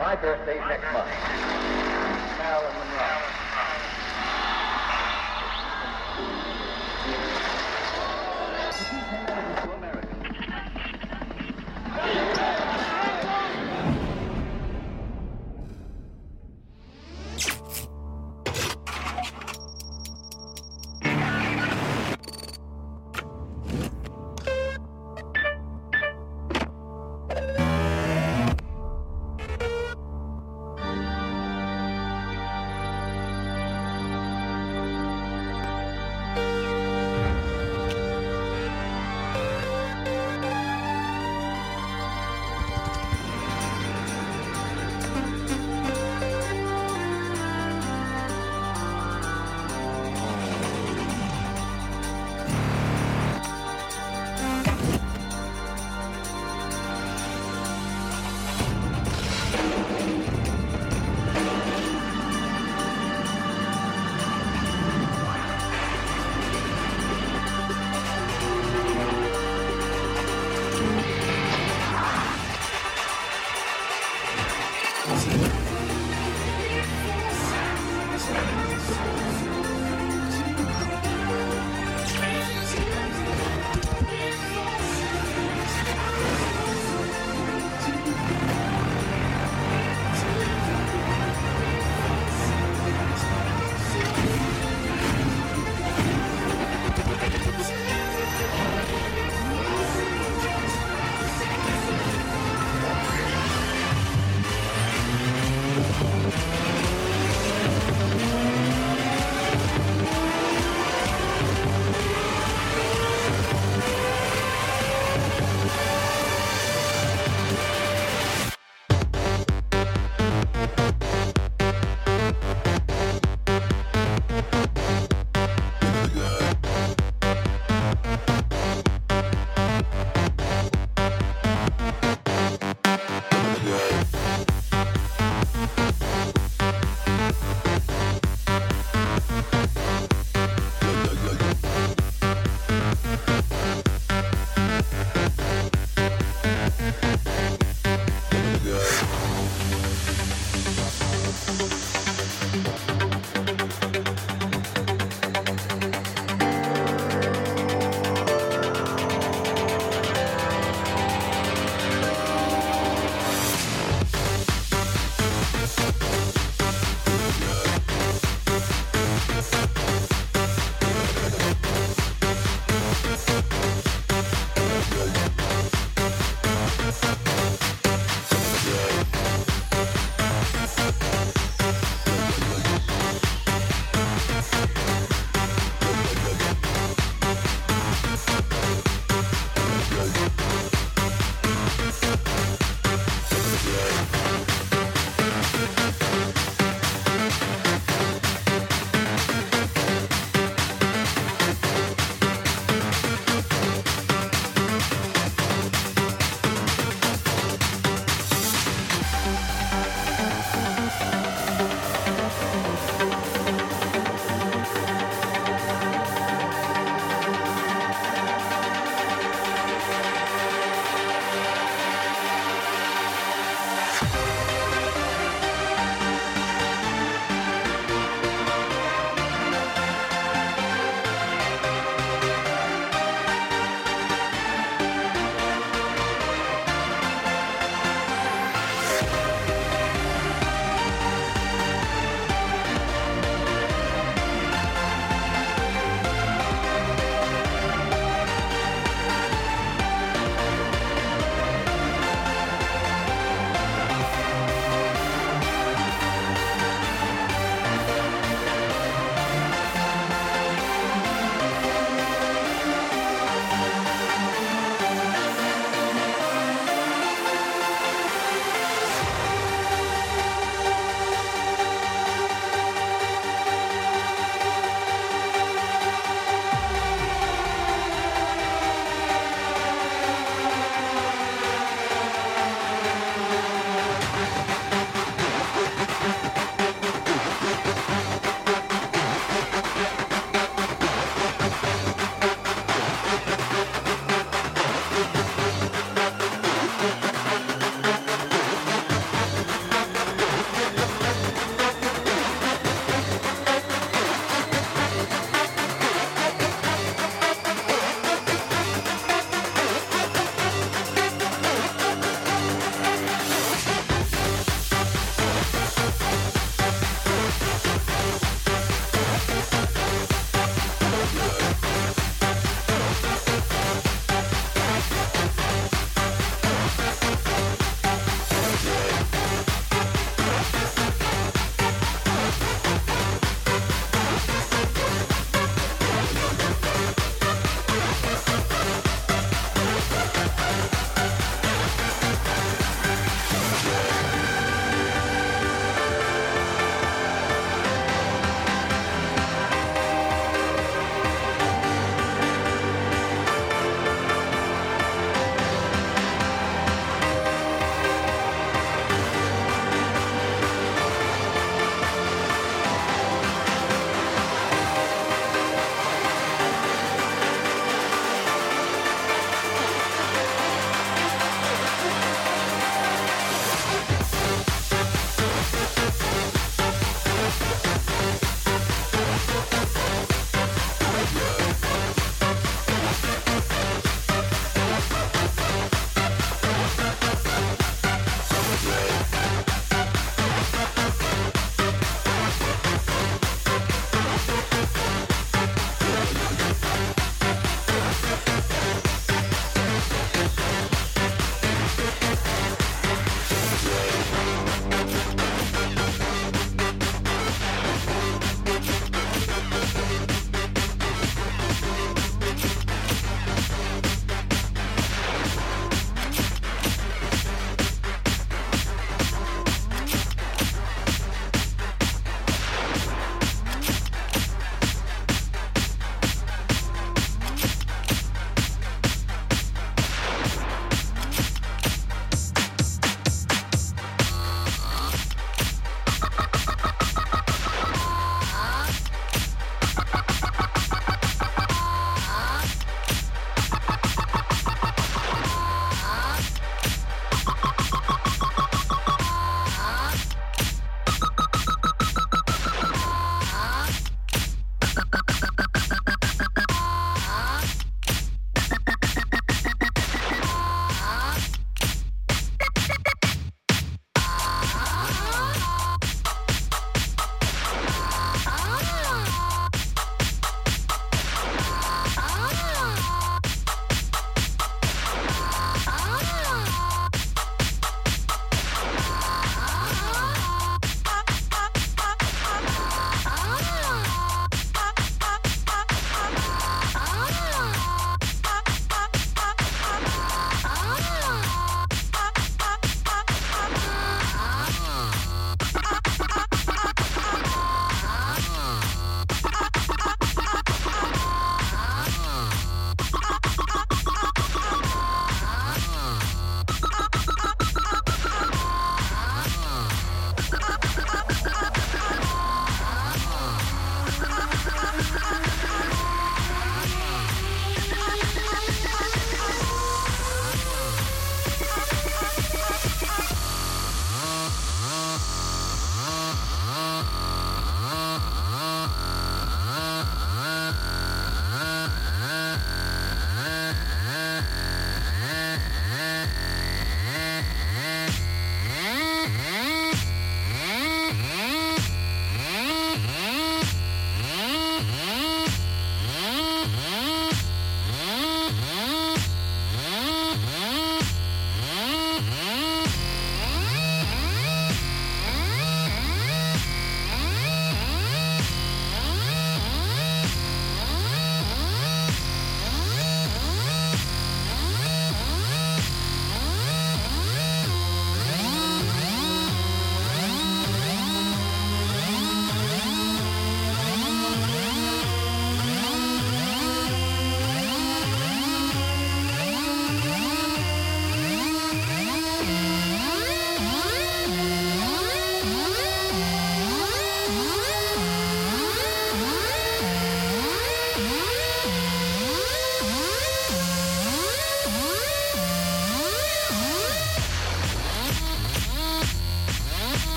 My birthday's next month. Marilyn Monroe.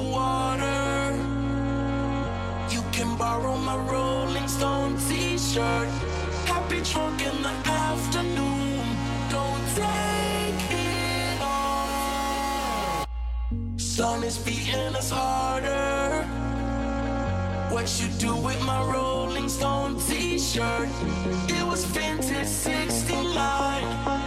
water. You can borrow my Rolling Stone t shirt. Happy trunk in the afternoon. Don't take it all. Sun is beating us harder. What you do with my Rolling Stone t shirt? It was vintage 69.